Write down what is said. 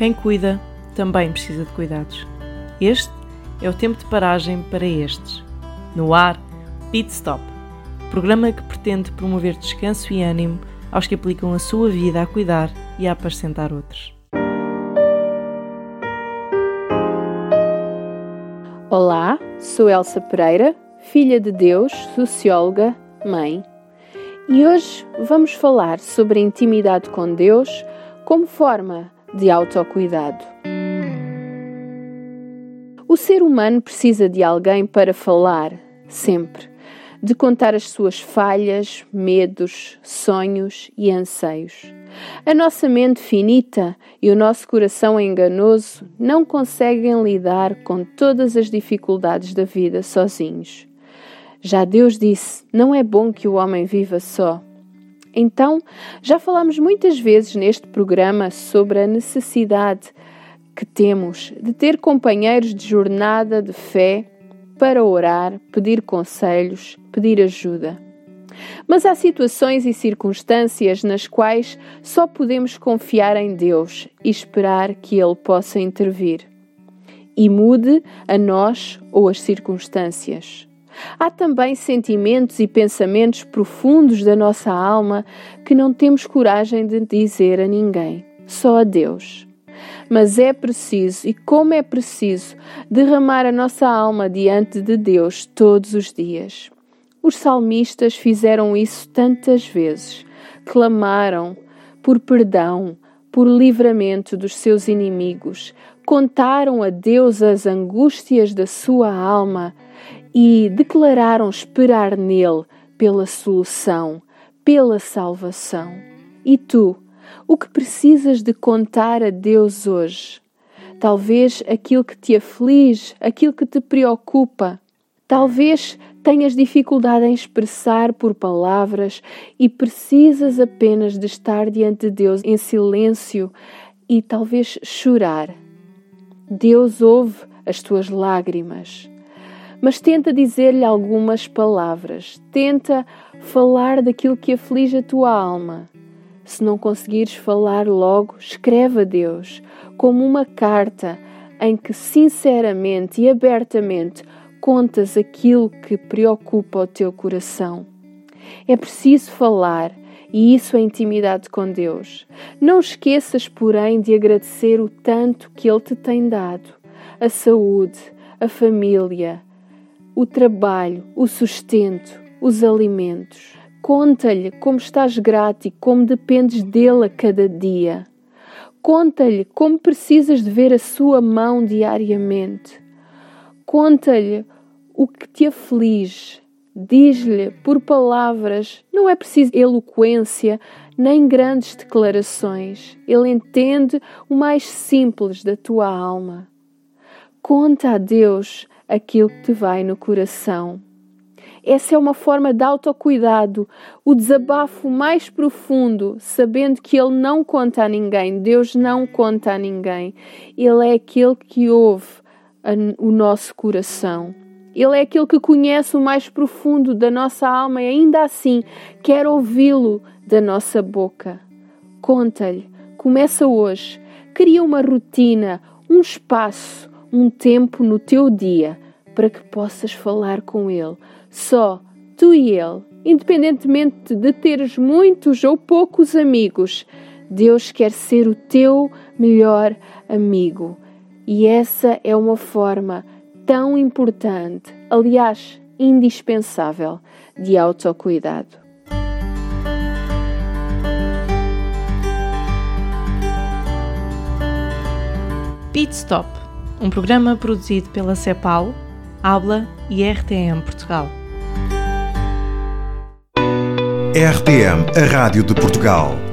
Quem cuida também precisa de cuidados. Este é o tempo de paragem para estes. No ar, Pit Stop, programa que pretende promover descanso e ânimo aos que aplicam a sua vida a cuidar e a apacentar outros. Olá, sou Elsa Pereira, filha de Deus, socióloga, mãe. E hoje vamos falar sobre a intimidade com Deus como forma de autocuidado. O ser humano precisa de alguém para falar, sempre, de contar as suas falhas, medos, sonhos e anseios. A nossa mente finita e o nosso coração enganoso não conseguem lidar com todas as dificuldades da vida sozinhos. Já Deus disse: não é bom que o homem viva só. Então, já falamos muitas vezes neste programa sobre a necessidade que temos de ter companheiros de jornada de fé para orar, pedir conselhos, pedir ajuda. Mas há situações e circunstâncias nas quais só podemos confiar em Deus e esperar que Ele possa intervir e mude a nós ou as circunstâncias. Há também sentimentos e pensamentos profundos da nossa alma que não temos coragem de dizer a ninguém, só a Deus. Mas é preciso, e como é preciso, derramar a nossa alma diante de Deus todos os dias. Os salmistas fizeram isso tantas vezes. Clamaram por perdão, por livramento dos seus inimigos, contaram a Deus as angústias da sua alma e declararam esperar nele pela solução, pela salvação. E tu, o que precisas de contar a Deus hoje? Talvez aquilo que te aflige, aquilo que te preocupa. Talvez tenhas dificuldade em expressar por palavras e precisas apenas de estar diante de Deus em silêncio e talvez chorar. Deus ouve as tuas lágrimas mas tenta dizer-lhe algumas palavras, tenta falar daquilo que aflige a tua alma. Se não conseguires falar logo, escreve a Deus como uma carta em que sinceramente e abertamente contas aquilo que preocupa o teu coração. É preciso falar e isso é intimidade com Deus. Não esqueças, porém, de agradecer o tanto que Ele te tem dado: a saúde, a família, o trabalho, o sustento, os alimentos. Conta-lhe como estás grato e como dependes dele a cada dia. Conta-lhe como precisas de ver a sua mão diariamente. Conta-lhe o que te aflige. Diz-lhe por palavras, não é preciso eloquência nem grandes declarações. Ele entende o mais simples da tua alma. Conta a Deus aquilo que te vai no coração. Essa é uma forma de autocuidado, o desabafo mais profundo, sabendo que Ele não conta a ninguém, Deus não conta a ninguém. Ele é aquele que ouve o nosso coração. Ele é aquele que conhece o mais profundo da nossa alma e ainda assim quer ouvi-lo da nossa boca. Conta-lhe, começa hoje, cria uma rotina, um espaço, um tempo no teu dia para que possas falar com Ele. Só tu e Ele, independentemente de teres muitos ou poucos amigos, Deus quer ser o teu melhor amigo. E essa é uma forma tão importante, aliás, indispensável, de autocuidado. Pit Stop, um programa produzido pela CEPAL Habla e RTM Portugal. RTM, a Rádio de Portugal.